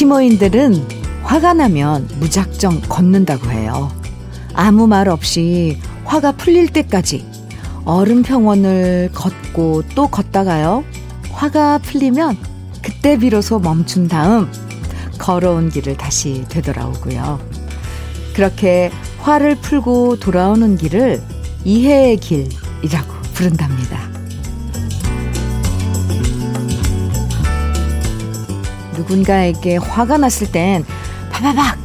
에스키모인들은 화가 나면 무작정 걷는다고 해요. 아무 말 없이 화가 풀릴 때까지 얼음 평원을 걷고 또 걷다가요. 화가 풀리면 그때 비로소 멈춘 다음 걸어온 길을 다시 되돌아오고요. 그렇게 화를 풀고 돌아오는 길을 이해의 길이라고 부른답니다. 누군가에게 화가 났을 땐 바바박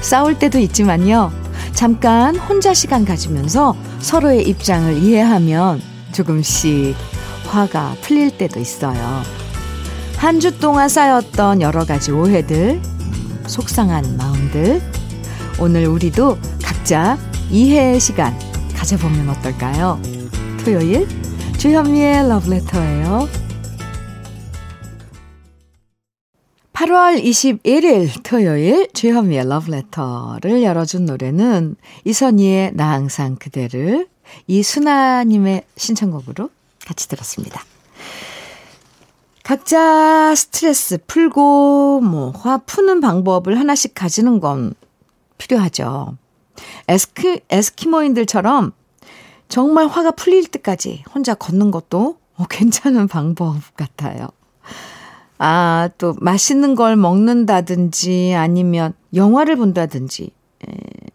싸울 때도 있지만요. 잠깐 혼자 시간 가지면서 서로의 입장을 이해하면 조금씩 화가 풀릴 때도 있어요. 한 주 동안 쌓였던 여러 가지 오해들, 속상한 마음들, 오늘 우리도 각자 이해의 시간 가져보면 어떨까요? 토요일 주현미의 러브레터예요. 8월 21일 토요일 주현미의 러브레터를 열어준 노래는 이선희의 나 항상 그대를 이순아님의 신청곡으로 같이 들었습니다. 각자 스트레스 풀고 뭐 화 푸는 방법을 하나씩 가지는 건 필요하죠. 에스키, 에스키모인들처럼 정말 화가 풀릴 때까지 혼자 걷는 것도 어, 괜찮은 방법 같아요. 아, 또 맛있는 걸 먹는다든지 아니면 영화를 본다든지 에,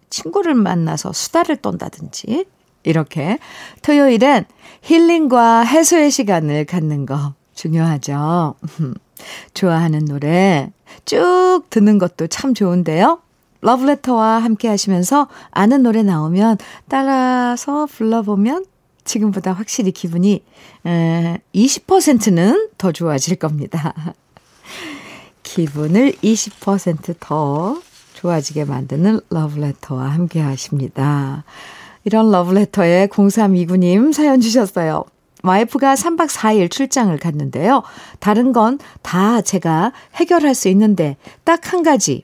친구를 만나서 수다를 떤다든지 이렇게 토요일엔 힐링과 해소의 시간을 갖는 거 중요하죠. 좋아하는 노래 쭉 듣는 것도 참 좋은데요. 러브레터와 함께 하시면서 아는 노래 나오면 따라서 불러보면 지금보다 확실히 기분이 20%는 더 좋아질 겁니다. 기분을 20%더 좋아지게 만드는 러브레터와 함께 하십니다. 이런 러브레터에 0329님 사연 주셨어요. 와이프가 3박 4일 출장을 갔는데요. 다른 건 다 제가 해결할 수 있는데 딱 한 가지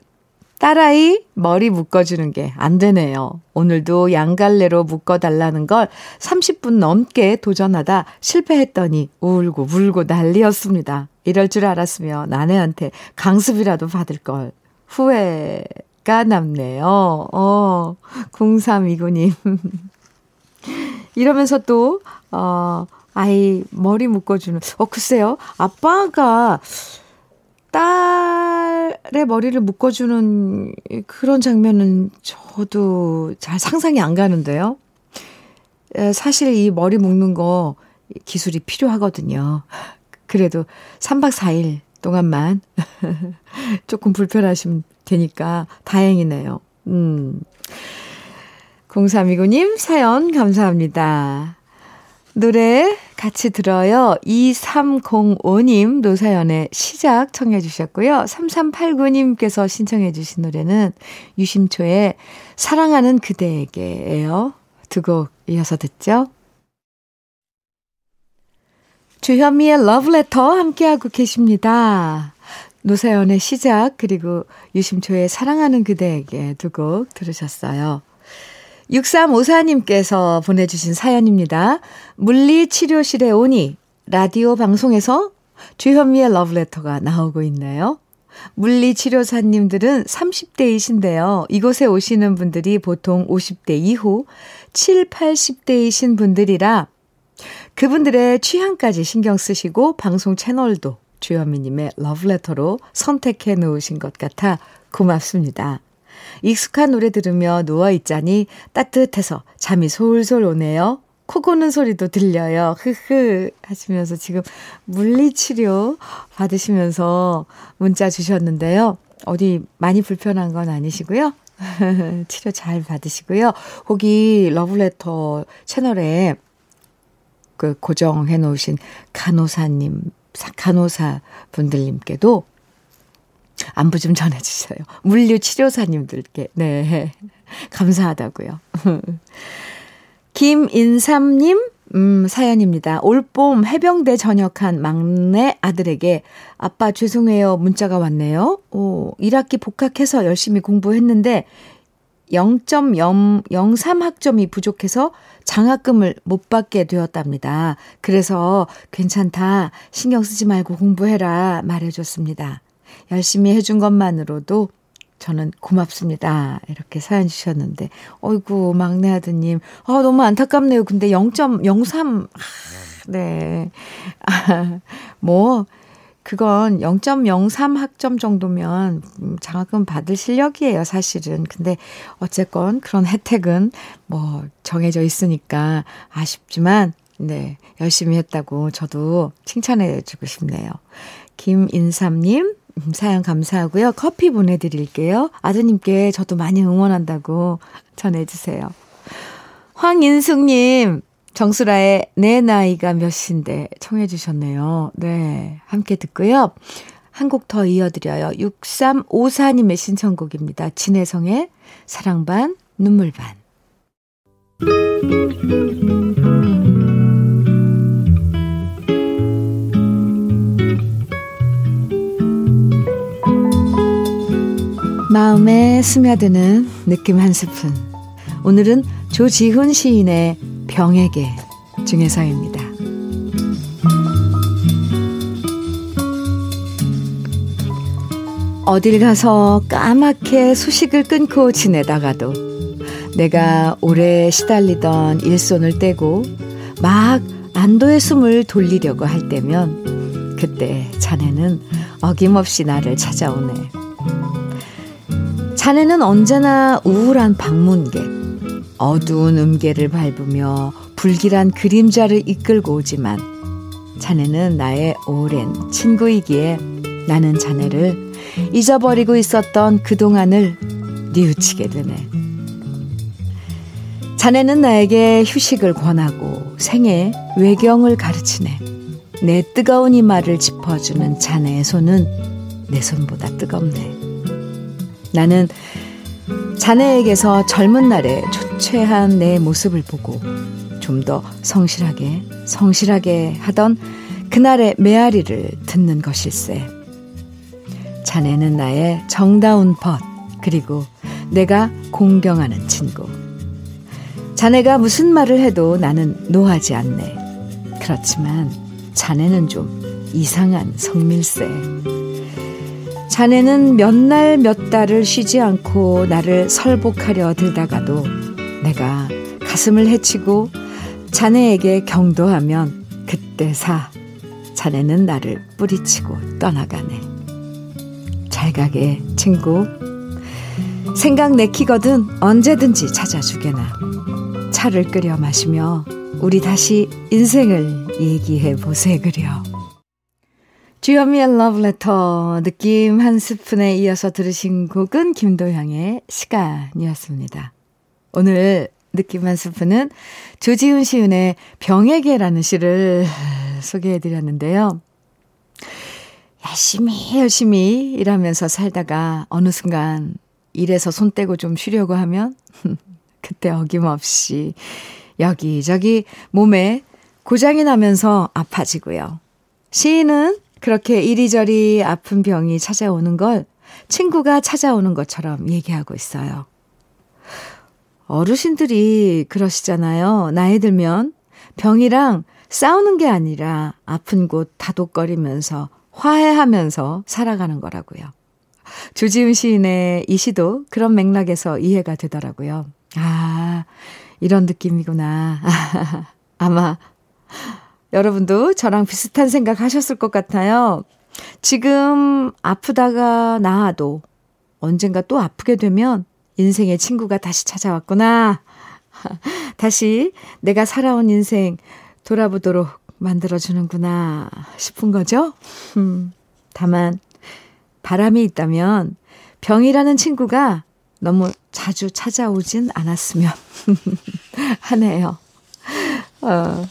딸아이 머리 묶어주는 게 안 되네요. 오늘도 양갈래로 묶어달라는 걸 30분 넘게 도전하다 실패했더니 울고 울고 난리였습니다. 이럴 줄 알았으면 아내한테 강습이라도 받을 걸. 후회가 남네요. 어, 0329님. 이러면서 또, 어, 아이 머리 묶어주는, 어, 글쎄요. 아빠가 딸의 머리를 묶어주는 그런 장면은 저도 잘 상상이 안 가는데요. 사실 이 머리 묶는 거 기술이 필요하거든요. 그래도 3박 4일 동안만 조금 불편하시면 되니까 다행이네요. 음. 0329님 사연 감사합니다. 노래 같이 들어요. 2305님 노사연의 시작 청해 주셨고요. 3389님께서 신청해 주신 노래는 유심초의 사랑하는 그대에게예요. 두 곡 이어서 듣죠. 주현미의 러브레터 함께하고 계십니다. 노사연의 시작 그리고 유심초의 사랑하는 그대에게 두 곡 들으셨어요. 6354님께서 보내주신 사연입니다. 물리치료실에 오니 라디오 방송에서 주현미의 러브레터가 나오고 있네요. 물리치료사님들은 30대이신데요. 이곳에 오시는 분들이 보통 50대 이후 7, 80대이신 분들이라 그분들의 취향까지 신경 쓰시고 방송 채널도 주현미님의 러브레터로 선택해 놓으신 것 같아 고맙습니다. 익숙한 노래 들으며 누워있자니 따뜻해서 잠이 솔솔 오네요. 코 고는 소리도 들려요. 흐흐 하시면서 지금 물리치료 받으시면서 문자 주셨는데요. 어디 많이 불편한 건 아니시고요. 치료 잘 받으시고요. 거기 러브레터 채널에 그 고정해 놓으신 간호사님, 간호사 분들님께도 안부 좀 전해주세요. 물류 치료사님들께. 네. 감사하다고요. 김인삼님, 음, 사연입니다. 올봄 해병대 전역한 막내 아들에게 아빠 죄송해요. 문자가 왔네요. 오, 1학기 복학해서 열심히 공부했는데 0.03 학점이 부족해서 장학금을 못 받게 되었답니다. 그래서 괜찮다. 신경 쓰지 말고 공부해라. 말해줬습니다. 열심히 해준 것만으로도 저는 고맙습니다. 이렇게 사연 주셨는데, 어이구, 막내 아드님. 아, 너무 안타깝네요. 근데 0.03, 아, 네. 아, 뭐, 그건 0.03 학점 정도면 장학금 받을 실력이에요, 사실은. 근데 어쨌건 그런 혜택은 뭐 정해져 있으니까 아쉽지만, 네, 열심히 했다고 저도 칭찬해 주고 싶네요. 김인삼님, 음, 사연 감사하고요. 커피 보내드릴게요. 아드님께 저도 많이 응원한다고 전해주세요. 황인숙님, 정수라의 내 나이가 몇인데 청해주셨네요. 네, 함께 듣고요. 한 곡 더 이어드려요. 6354님의 신청곡입니다. 진혜성의 사랑반, 눈물반. 마음에 스며드는 느낌 한 스푼. 오늘은 조지훈 시인의 병에게 중에서입니다. 어딜 가서 까맣게 수식을 끊고 지내다가도 내가 오래 시달리던 일손을 떼고 막 안도의 숨을 돌리려고 할 때면 그때 자네는 어김없이 나를 찾아오네. 자네는 언제나 우울한 방문객, 어두운 음계를 밟으며 불길한 그림자를 이끌고 오지만 자네는 나의 오랜 친구이기에 나는 자네를 잊어버리고 있었던 그동안을 뉘우치게 되네. 자네는 나에게 휴식을 권하고 생애 외경을 가르치네. 내 뜨거운 이마를 짚어주는 자네의 손은 내 손보다 뜨겁네. 나는 자네에게서 젊은 날에 초췌한 내 모습을 보고 좀 더 성실하게, 성실하게 하던 그날의 메아리를 듣는 것일세. 자네는 나의 정다운 벗, 그리고 내가 공경하는 친구. 자네가 무슨 말을 해도 나는 노하지 않네. 그렇지만 자네는 좀 이상한 성밀세. 자네는 몇 날 몇 달을 쉬지 않고 나를 설복하려 들다가도 내가 가슴을 헤치고 자네에게 경도하면 그때 사 자네는 나를 뿌리치고 떠나가네. 잘 가게 친구. 생각 내키거든 언제든지 찾아주게나. 차를 끓여 마시며 우리 다시 인생을 얘기해 보세 그려. 주현미의 러브레터 느낌 한 스푼에 이어서 들으신 곡은 김도향의 시간이었습니다. 오늘 느낌 한 스푼은 조지훈 시은의 병에게라는 시를 소개해드렸는데요. 열심히 열심히 일하면서 살다가 어느 순간 일에서 손 떼고 좀 쉬려고 하면 그때 어김없이 여기저기 몸에 고장이 나면서 아파지고요. 시인은 그렇게 이리저리 아픈 병이 찾아오는 걸 친구가 찾아오는 것처럼 얘기하고 있어요. 어르신들이 그러시잖아요. 나이 들면 병이랑 싸우는 게 아니라 아픈 곳 다독거리면서 화해하면서 살아가는 거라고요. 조지훈 시인의 이 시도 그런 맥락에서 이해가 되더라고요. 아, 이런 느낌이구나. 아마 여러분도 저랑 비슷한 생각 하셨을 것 같아요. 지금 아프다가 나아도 언젠가 또 아프게 되면 인생의 친구가 다시 찾아왔구나. 다시 내가 살아온 인생 돌아보도록 만들어주는구나 싶은 거죠. 음, 다만, 바람이 있다면 병이라는 친구가 너무 자주 찾아오진 않았으면 하네요. 어.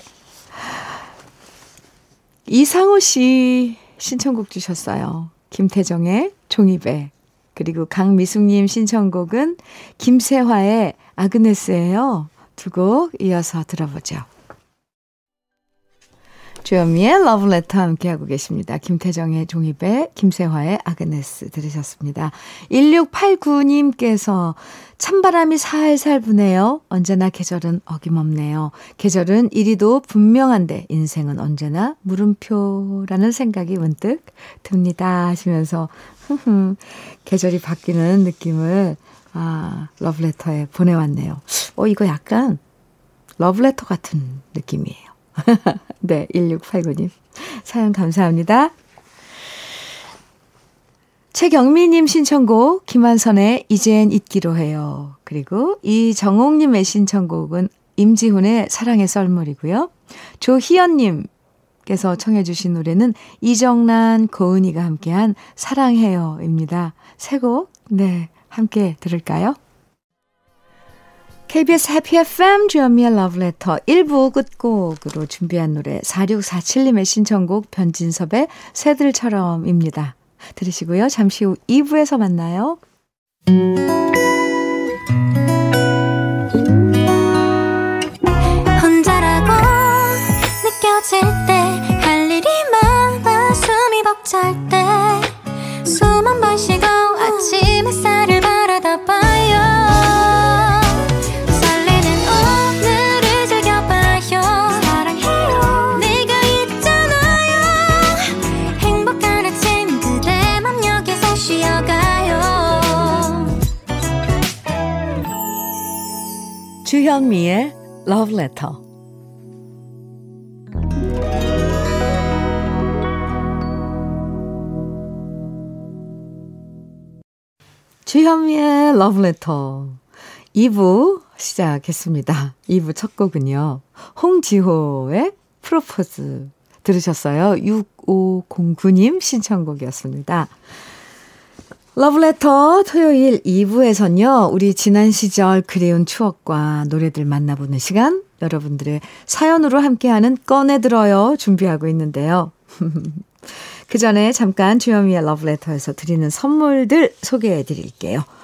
이상호 씨 신청곡 주셨어요. 김태정의 종이배. 그리고 강미숙님 신청곡은 김세화의 아그네스예요. 두 곡 이어서 들어보죠. 주현미의 러브레터 함께하고 계십니다. 김태정의 종이배, 김세화의 아그네스 들으셨습니다. 1689님께서 찬바람이 살살 부네요. 언제나 계절은 어김없네요. 계절은 이리도 분명한데 인생은 언제나 물음표라는 생각이 문득 듭니다. 하시면서 계절이 바뀌는 느낌을 아, 러브레터에 보내왔네요. 어, 이거 약간 러브레터 같은 느낌이에요. 네, 1689님. 사연 감사합니다. 최경미님 신청곡, 김한선의 이젠 잊기로 해요. 그리고 이정옥님의 신청곡은 임지훈의 사랑의 썰물이고요. 조희연님께서 청해 주신 노래는 이정란, 고은이가 함께한 사랑해요입니다. 새 곡, 네, 함께 들을까요? KBS 해피 FM 주현미의 러브레터 1부 끝곡으로 준비한 노래 4647님의 신청곡 변진섭의 새들처럼입니다. 들으시고요. 잠시 후 2부에서 만나요. 혼자라고 느껴질 때 할 일이 많아 숨이 벅찰 때 주현미의 Love Letter. 주현미의 Love Letter 2부 시작했습니다. 2부 첫 곡은요. 홍지호의 프로포즈 들으셨어요. 6509님 신청곡이었습니다. 러브레터 토요일 2부에선요, 우리 지난 시절 그리운 추억과 노래들 만나보는 시간, 여러분들의 사연으로 함께하는 꺼내들어요 준비하고 있는데요. 그 전에 잠깐 주현미의 러브레터에서 드리는 선물들 소개해 드릴게요.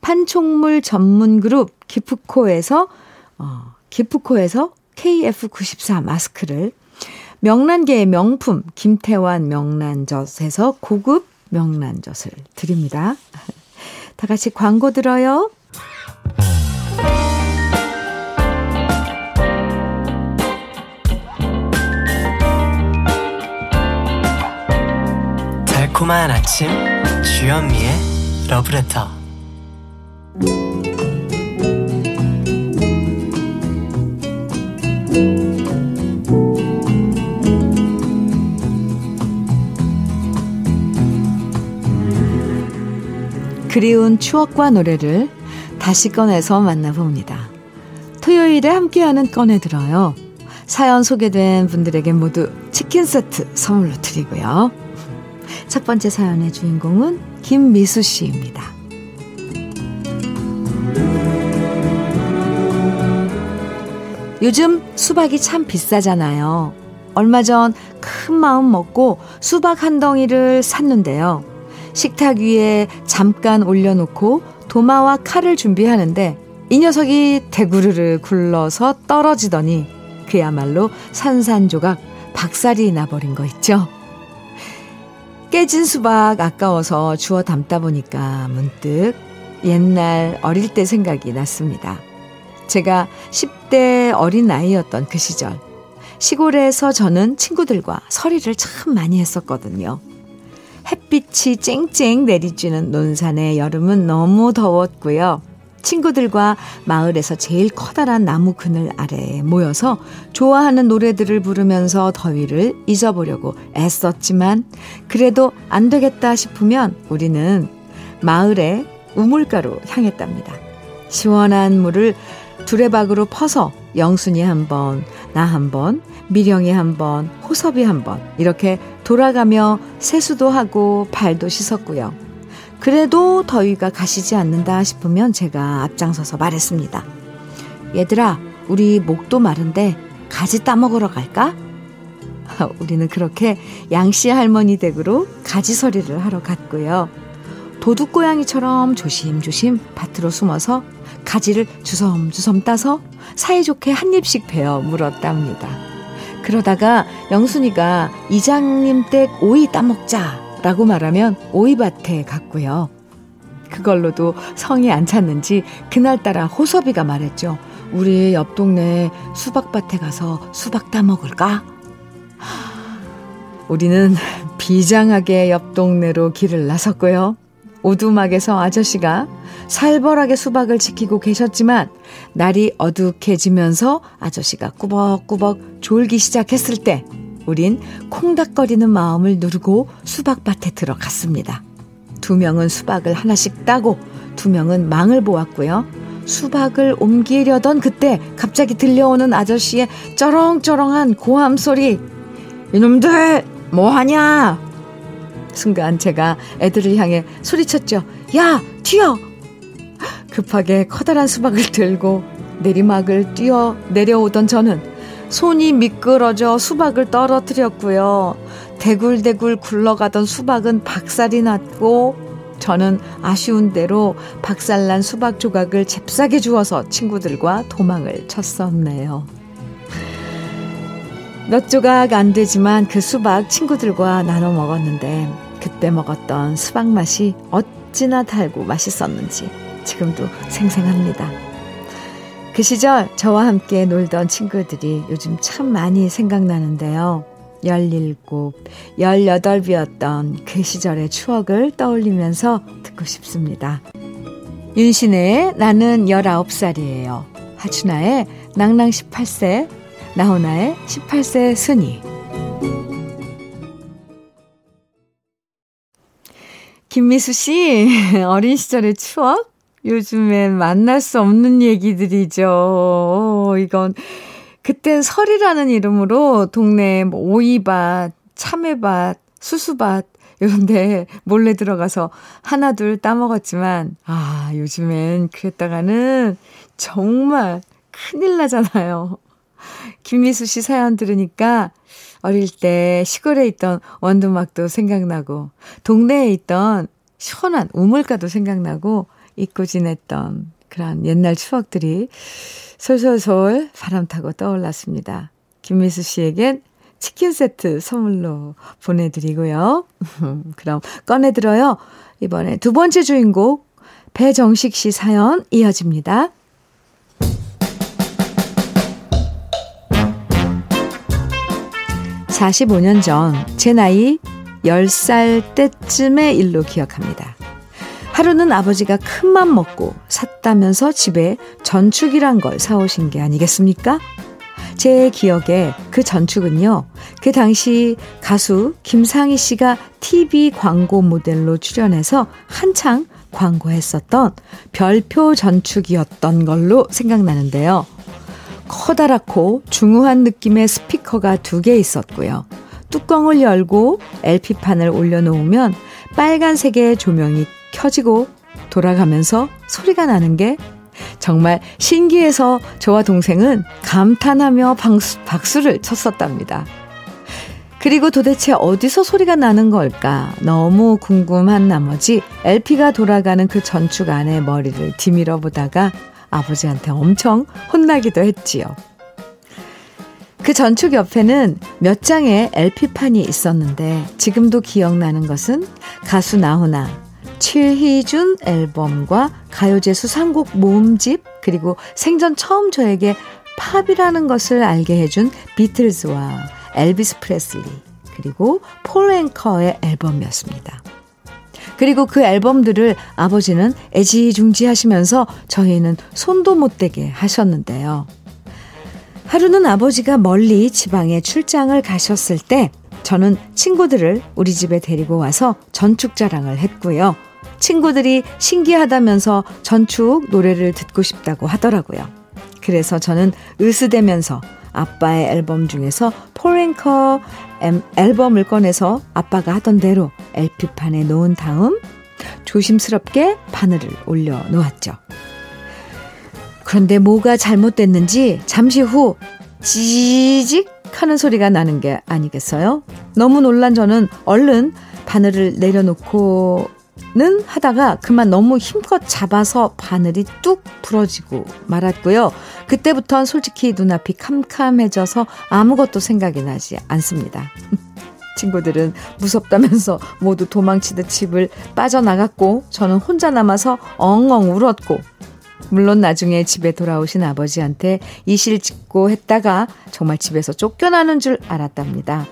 판촉물 전문 그룹 기프코에서, 어, 기프코에서 KF94 마스크를 명란계의 명품 김태환 명란젓에서 고급 명란젓을 드립니다. 다 같이 광고 들어요. 달콤한 아침 주현미의 러브레터 그리운 추억과 노래를 다시 꺼내서 만나봅니다. 토요일에 함께하는 꺼내 들어요. 사연 소개된 분들에게 모두 치킨 세트 선물로 드리고요. 첫 번째 사연의 주인공은 김미수 씨입니다. 요즘 수박이 참 비싸잖아요. 얼마 전 큰 마음 먹고 수박 한 덩이를 샀는데요. 식탁 위에 잠깐 올려놓고 도마와 칼을 준비하는데 이 녀석이 대구르르 굴러서 떨어지더니 그야말로 산산조각 박살이 나버린 거 있죠. 깨진 수박 아까워서 주워 담다 보니까 문득 옛날 어릴 때 생각이 났습니다. 제가 10대 어린 나이였던 그 시절. 시골에서 저는 친구들과 서리를 참 많이 했었거든요. 햇빛이 쨍쨍 내리쬐는 논산의 여름은 너무 더웠고요. 친구들과 마을에서 제일 커다란 나무 그늘 아래에 모여서 좋아하는 노래들을 부르면서 더위를 잊어보려고 애썼지만 그래도 안 되겠다 싶으면 우리는 마을의 우물가로 향했답니다. 시원한 물을 두레박으로 퍼서 영순이 한 번, 나 한 번, 미령이 한 번, 호섭이 한 번, 이렇게 돌아가며 세수도 하고 발도 씻었고요. 그래도 더위가 가시지 않는다 싶으면 제가 앞장서서 말했습니다. 얘들아, 우리 목도 마른데 가지 따먹으러 갈까? 우리는 그렇게 양씨 할머니 댁으로 가지서리를 하러 갔고요. 도둑고양이처럼 조심조심 밭으로 숨어서 가지를 주섬주섬 따서 사이좋게 한 입씩 베어 물었답니다. 그러다가 영순이가 이장님 댁 오이 따먹자 라고 말하면 오이밭에 갔고요. 그걸로도 성이 안 찼는지 그날따라 호섭이가 말했죠. 우리 옆 동네 수박밭에 가서 수박 따먹을까? 우리는 비장하게 옆 동네로 길을 나섰고요. 오두막에서 아저씨가 살벌하게 수박을 지키고 계셨지만 날이 어둑해지면서 아저씨가 꾸벅꾸벅 졸기 시작했을 때 우린 콩닥거리는 마음을 누르고 수박밭에 들어갔습니다. 두 명은 수박을 하나씩 따고 두 명은 망을 보았고요. 수박을 옮기려던 그때 갑자기 들려오는 아저씨의 쩌렁쩌렁한 고함 소리. 이놈들 뭐하냐? 순간 제가 애들을 향해 소리쳤죠. 야, 튀어! 급하게 커다란 수박을 들고 내리막을 뛰어 내려오던 저는 손이 미끄러져 수박을 떨어뜨렸고요. 대굴대굴 굴러가던 수박은 박살이 났고 저는 아쉬운 대로 박살난 수박 조각을 잽싸게 주워서 친구들과 도망을 쳤었네요. 몇 조각 안 되지만 그 수박 친구들과 나눠 먹었는데 그때 먹었던 수박 맛이 어찌나 달고 맛있었는지 지금도 생생합니다. 그 시절 저와 함께 놀던 친구들이 요즘 참 많이 생각나는데요. 17, 18이었던 그 시절의 추억을 떠올리면서 듣고 싶습니다. 윤신의 나는 19살이에요. 하춘아의 낭낭 18세, 나훈아의 18세 순이. 김미수 씨, 어린 시절의 추억? 요즘엔 만날 수 없는 얘기들이죠. 이건, 그땐 설이라는 이름으로 동네 뭐 오이밭, 참외밭, 수수밭, 이런데 몰래 들어가서 하나, 둘 따먹었지만, 아, 요즘엔 그랬다가는 정말 큰일 나잖아요. 김미수 씨 사연 들으니까 어릴 때 시골에 있던 원두막도 생각나고, 동네에 있던 시원한 우물가도 생각나고, 잊고 지냈던 그런 옛날 추억들이 솔솔솔 바람 타고 떠올랐습니다. 김미수 씨에겐 치킨 세트 선물로 보내드리고요. 그럼 꺼내들어요. 이번에 두 번째 주인공 배정식 씨 사연 이어집니다. 45년 전 제 나이 10살 때쯤의 일로 기억합니다. 하루는 아버지가 큰 맘 먹고 샀다면서 집에 전축이란 걸 사오신 게 아니겠습니까? 제 기억에 그 전축은요, 그 당시 가수 김상희 씨가 TV 광고 모델로 출연해서 한창 광고했었던 별표 전축이었던 걸로 생각나는데요. 커다랗고 중후한 느낌의 스피커가 두 개 있었고요. 뚜껑을 열고 LP판을 올려놓으면 빨간색의 조명이 켜지고 돌아가면서 소리가 나는 게 정말 신기해서 저와 동생은 감탄하며 박수, 박수를 쳤었답니다. 그리고 도대체 어디서 소리가 나는 걸까 너무 궁금한 나머지 LP가 돌아가는 그 전축 안에 머리를 디밀어 보다가 아버지한테 엄청 혼나기도 했지요. 그 전축 옆에는 몇 장의 LP판이 있었는데 지금도 기억나는 것은 가수 나훈아, 최희준 앨범과 가요제 수상곡 모음집 그리고 생전 처음 저에게 팝이라는 것을 알게 해준 비틀즈와 엘비스 프레슬리 그리고 폴 앵커의 앨범이었습니다. 그리고 그 앨범들을 아버지는 애지중지 하시면서 저희는 손도 못 대게 하셨는데요. 하루는 아버지가 멀리 지방에 출장을 가셨을 때 저는 친구들을 우리 집에 데리고 와서 전축 자랑을 했고요. 친구들이 신기하다면서 전축 노래를 듣고 싶다고 하더라고요. 그래서 저는 으스대면서 아빠의 앨범 중에서 포랭커 앨범을 꺼내서 아빠가 하던 대로 LP판에 놓은 다음 조심스럽게 바늘을 올려 놓았죠. 그런데 뭐가 잘못됐는지 잠시 후 지직 하는 소리가 나는 게 아니겠어요? 너무 놀란 저는 얼른 바늘을 내려놓고 는 하다가 그만 너무 힘껏 잡아서 바늘이 뚝 부러지고 말았고요. 그때부턴 솔직히 눈앞이 캄캄해져서 아무것도 생각이 나지 않습니다. 친구들은 무섭다면서 모두 도망치듯 집을 빠져나갔고 저는 혼자 남아서 엉엉 울었고 물론 나중에 집에 돌아오신 아버지한테 이실 짓고 했다가 정말 집에서 쫓겨나는 줄 알았답니다.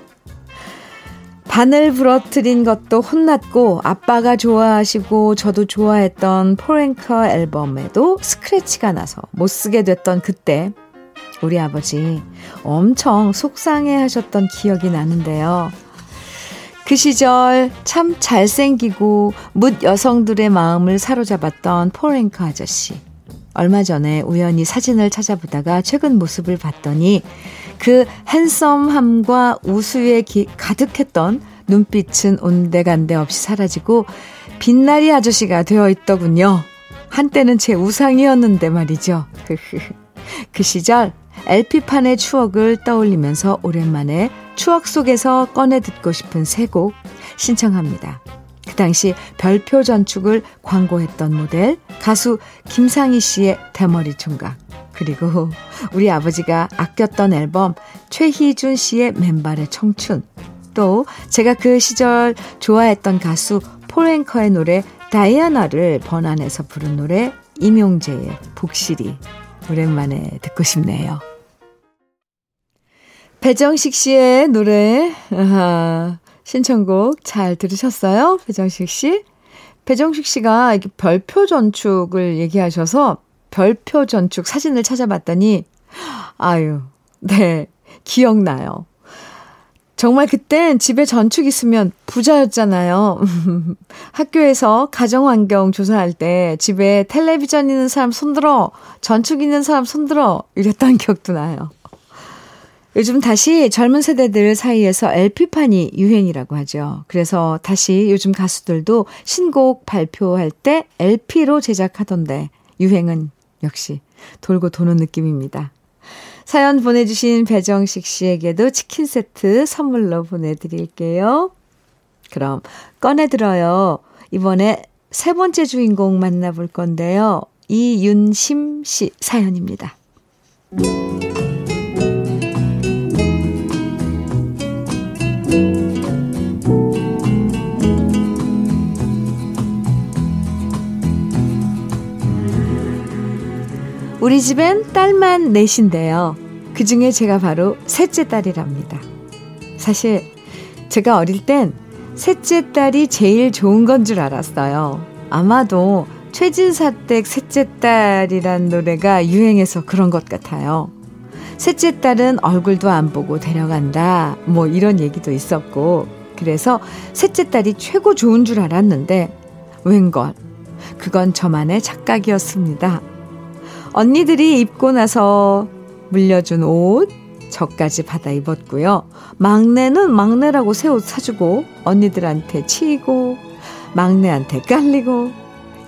바늘 부러뜨린 것도 혼났고 아빠가 좋아하시고 저도 좋아했던 포랭커 앨범에도 스크래치가 나서 못 쓰게 됐던 그때 우리 아버지 엄청 속상해 하셨던 기억이 나는데요. 그 시절 참 잘생기고 묻 여성들의 마음을 사로잡았던 포랭커 아저씨. 얼마 전에 우연히 사진을 찾아보다가 최근 모습을 봤더니 그 핸섬함과 우수에 기, 가득했던 눈빛은 온데간데 없이 사라지고 빛나리 아저씨가 되어 있더군요. 한때는 제 우상이었는데 말이죠. 그 시절 LP판의 추억을 떠올리면서 오랜만에 추억 속에서 꺼내 듣고 싶은 세 곡 신청합니다. 그 당시 별표 전축을 광고했던 모델 가수 김상희 씨의 대머리 총각. 그리고 우리 아버지가 아꼈던 앨범 최희준 씨의 맨발의 청춘. 또 제가 그 시절 좋아했던 가수 폴앵커의 노래 다이아나를 번안해서 부른 노래 임용재의 복실이 오랜만에 듣고 싶네요. 배정식 씨의 노래. 아하, 신청곡 잘 들으셨어요? 배정식 씨? 배정식 씨가 이렇게 별표 전축을 얘기하셔서 별표 전축 사진을 찾아봤더니 아유, 네, 기억나요. 정말 그땐 집에 전축 있으면 부자였잖아요. 학교에서 가정환경 조사할 때 집에 텔레비전 있는 사람 손들어, 전축 있는 사람 손들어, 이랬던 기억도 나요. 요즘 다시 젊은 세대들 사이에서 LP판이 유행이라고 하죠. 그래서 다시 요즘 가수들도 신곡 발표할 때 LP로 제작하던데 유행은 역시 돌고 도는 느낌입니다. 사연 보내주신 배정식 씨에게도 치킨 세트 선물로 보내드릴게요. 그럼 꺼내들어요. 이번에 세 번째 주인공 만나볼 건데요. 이윤심 씨 사연입니다. 우리 집엔 딸만 넷인데요. 그 중에 제가 바로 셋째 딸이랍니다. 사실 제가 어릴 땐 셋째 딸이 제일 좋은 건 줄 알았어요. 아마도 최진사댁 셋째 딸이란 노래가 유행해서 그런 것 같아요. 셋째 딸은 얼굴도 안 보고 데려간다. 뭐 이런 얘기도 있었고. 그래서 셋째 딸이 최고 좋은 줄 알았는데, 웬걸. 그건 저만의 착각이었습니다. 언니들이 입고 나서 물려준 옷, 저까지 받아 입었고요. 막내는 막내라고 새 옷 사주고, 언니들한테 치이고, 막내한테 깔리고,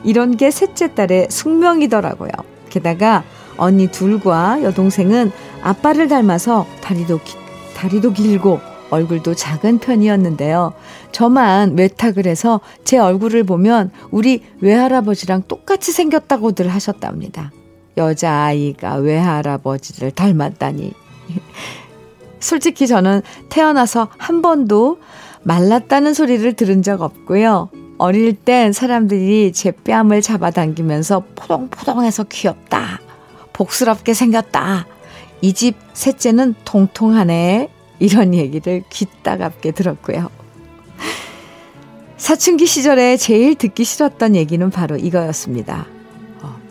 이런 게 셋째 딸의 숙명이더라고요. 게다가 언니 둘과 여동생은 아빠를 닮아서 다리도, 기, 다리도 길고 얼굴도 작은 편이었는데요. 저만 외탁을 해서 제 얼굴을 보면 우리 외할아버지랑 똑같이 생겼다고들 하셨답니다. 여자아이가 외할아버지를 닮았다니. 솔직히 저는 태어나서 한 번도 말랐다는 소리를 들은 적 없고요. 어릴 땐 사람들이 제 뺨을 잡아당기면서 포동포동해서 귀엽다. 복스럽게 생겼다. 이 집 셋째는 통통하네. 이런 얘기를 귀 따갑게 들었고요. 사춘기 시절에 제일 듣기 싫었던 얘기는 바로 이거였습니다.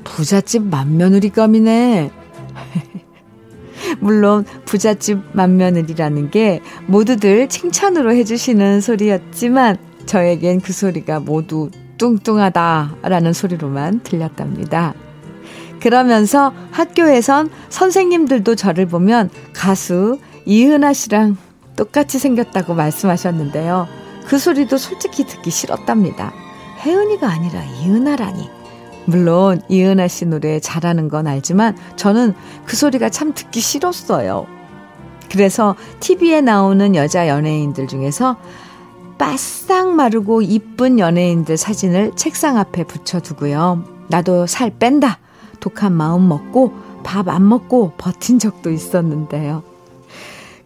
부잣집 맏며느리감이네. 물론 부잣집 맏며느리라는 게 모두들 칭찬으로 해주시는 소리였지만 저에겐 그 소리가 모두 뚱뚱하다라는 소리로만 들렸답니다. 그러면서 학교에선 선생님들도 저를 보면 가수 이은하 씨랑 똑같이 생겼다고 말씀하셨는데요. 그 소리도 솔직히 듣기 싫었답니다. 혜은이가 아니라 이은하라니. 물론 이은하 씨 노래 잘하는 건 알지만 저는 그 소리가 참 듣기 싫었어요. 그래서 TV에 나오는 여자 연예인들 중에서 바싹 마르고 이쁜 연예인들 사진을 책상 앞에 붙여두고요. 나도 살 뺀다. 독한 마음 먹고 밥 안 먹고 버틴 적도 있었는데요.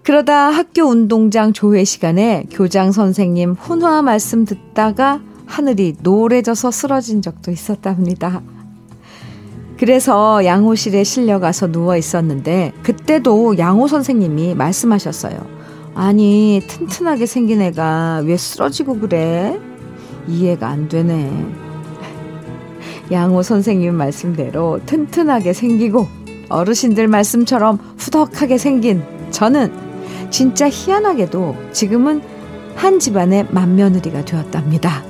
그러다 학교 운동장 조회 시간에 교장 선생님 훈화 말씀 듣다가 하늘이 노래져서 쓰러진 적도 있었답니다. 그래서 양호실에 실려가서 누워 있었는데 그때도 양호 선생님이 말씀하셨어요. 아니 튼튼하게 생긴 애가 왜 쓰러지고 그래? 이해가 안 되네. 양호 선생님 말씀대로 튼튼하게 생기고 어르신들 말씀처럼 후덕하게 생긴 저는 진짜 희한하게도 지금은 한 집안의 맏며느리가 되었답니다.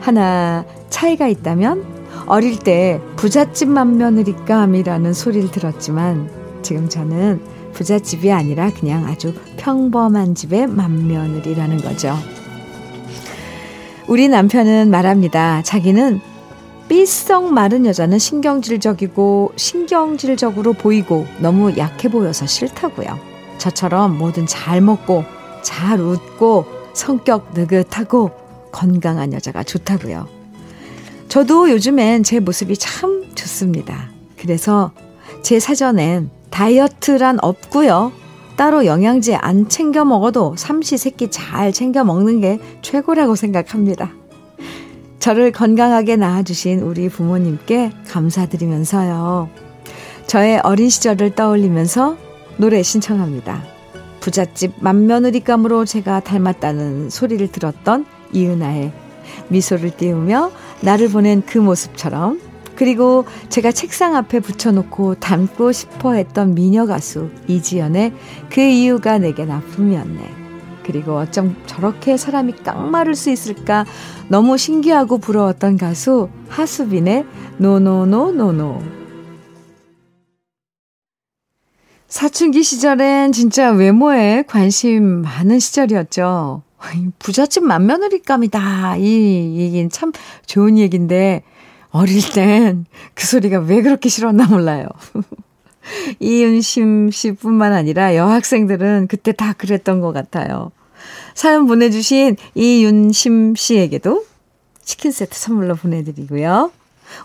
하나 차이가 있다면 어릴 때 부잣집 맏며느리감이라는 소리를 들었지만 지금 저는 부잣집이 아니라 그냥 아주 평범한 집의 맏며느리라는 거죠. 우리 남편은 말합니다. 자기는 삐썩 마른 여자는 신경질적이고 신경질적으로 보이고 너무 약해 보여서 싫다고요. 저처럼 뭐든 잘 먹고 잘 웃고 성격 느긋하고 건강한 여자가 좋다고요. 저도 요즘엔 제 모습이 참 좋습니다. 그래서 제 사전엔 다이어트란 없고요. 따로 영양제 안 챙겨 먹어도 삼시세끼 잘 챙겨 먹는 게 최고라고 생각합니다. 저를 건강하게 낳아주신 우리 부모님께 감사드리면서요. 저의 어린 시절을 떠올리면서 노래 신청합니다. 부잣집 맏며느리감으로 제가 닮았다는 소리를 들었던 이은아의 미소를 띄우며 나를 보낸 그 모습처럼 그리고 제가 책상 앞에 붙여놓고 닮고 싶어 했던 미녀 가수 이지연의 그 이유가 내겐 아픔이었네. 그리고 어쩜 저렇게 사람이 깡마를 수 있을까 너무 신기하고 부러웠던 가수 하수빈의 노노노노노. 사춘기 시절엔 진짜 외모에 관심 많은 시절이었죠. 부잣집 맏며느리감이다. 이 얘기는 참 좋은 얘기인데, 어릴 땐 그 소리가 왜 그렇게 싫었나 몰라요. 이은심 씨뿐만 아니라 여학생들은 그때 다 그랬던 것 같아요. 사연 보내주신 이윤심 씨에게도 치킨 세트 선물로 보내드리고요.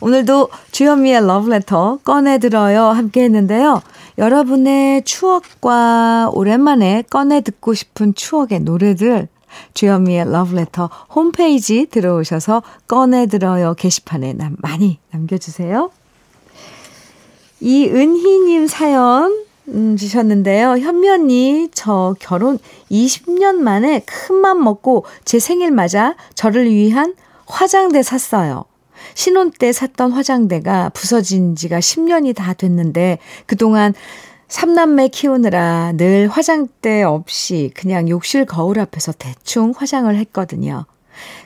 오늘도 주현미의 러브레터 꺼내들어요 함께 했는데요. 여러분의 추억과 오랜만에 꺼내 듣고 싶은 추억의 노래들 주현미의 러브레터 홈페이지 들어오셔서 꺼내들어요 게시판에 남, 많이 남겨주세요. 이은희님 사연 음, 주셨는데요. 현미 언니, 저 결혼 20년 만에 큰 맘 먹고 제 생일 맞아 저를 위한 화장대 샀어요. 신혼 때 샀던 화장대가 부서진 지가 10년이 다 됐는데 그동안 삼남매 키우느라 늘 화장대 없이 그냥 욕실 거울 앞에서 대충 화장을 했거든요.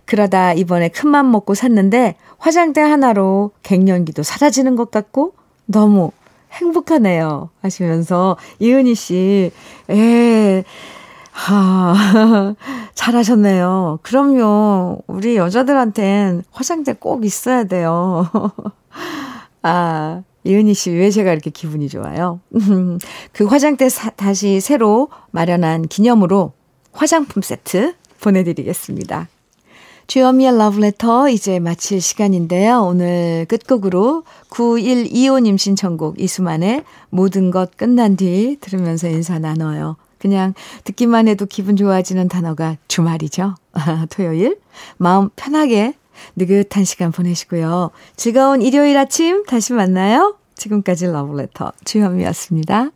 그러다 이번에 큰맘 먹고 샀는데 화장대 하나로 갱년기도 사라지는 것 같고 너무 행복하네요. 하시면서 이은희 씨, 에, 하, 잘하셨네요. 그럼요. 우리 여자들한텐 화장대 꼭 있어야 돼요. 아, 이은희 씨, 왜 제가 이렇게 기분이 좋아요? 그 화장대 사, 다시 새로 마련한 기념으로 화장품 세트 보내드리겠습니다. 주여미의 러브레터 이제 마칠 시간인데요. 오늘 끝곡으로 9125님 신청곡 이수만의 모든 것 끝난 뒤 들으면서 인사 나눠요. 그냥 듣기만 해도 기분 좋아지는 단어가 주말이죠. 토요일. 마음 편하게 느긋한 시간 보내시고요. 즐거운 일요일 아침 다시 만나요. 지금까지 러브레터 주현미였습니다.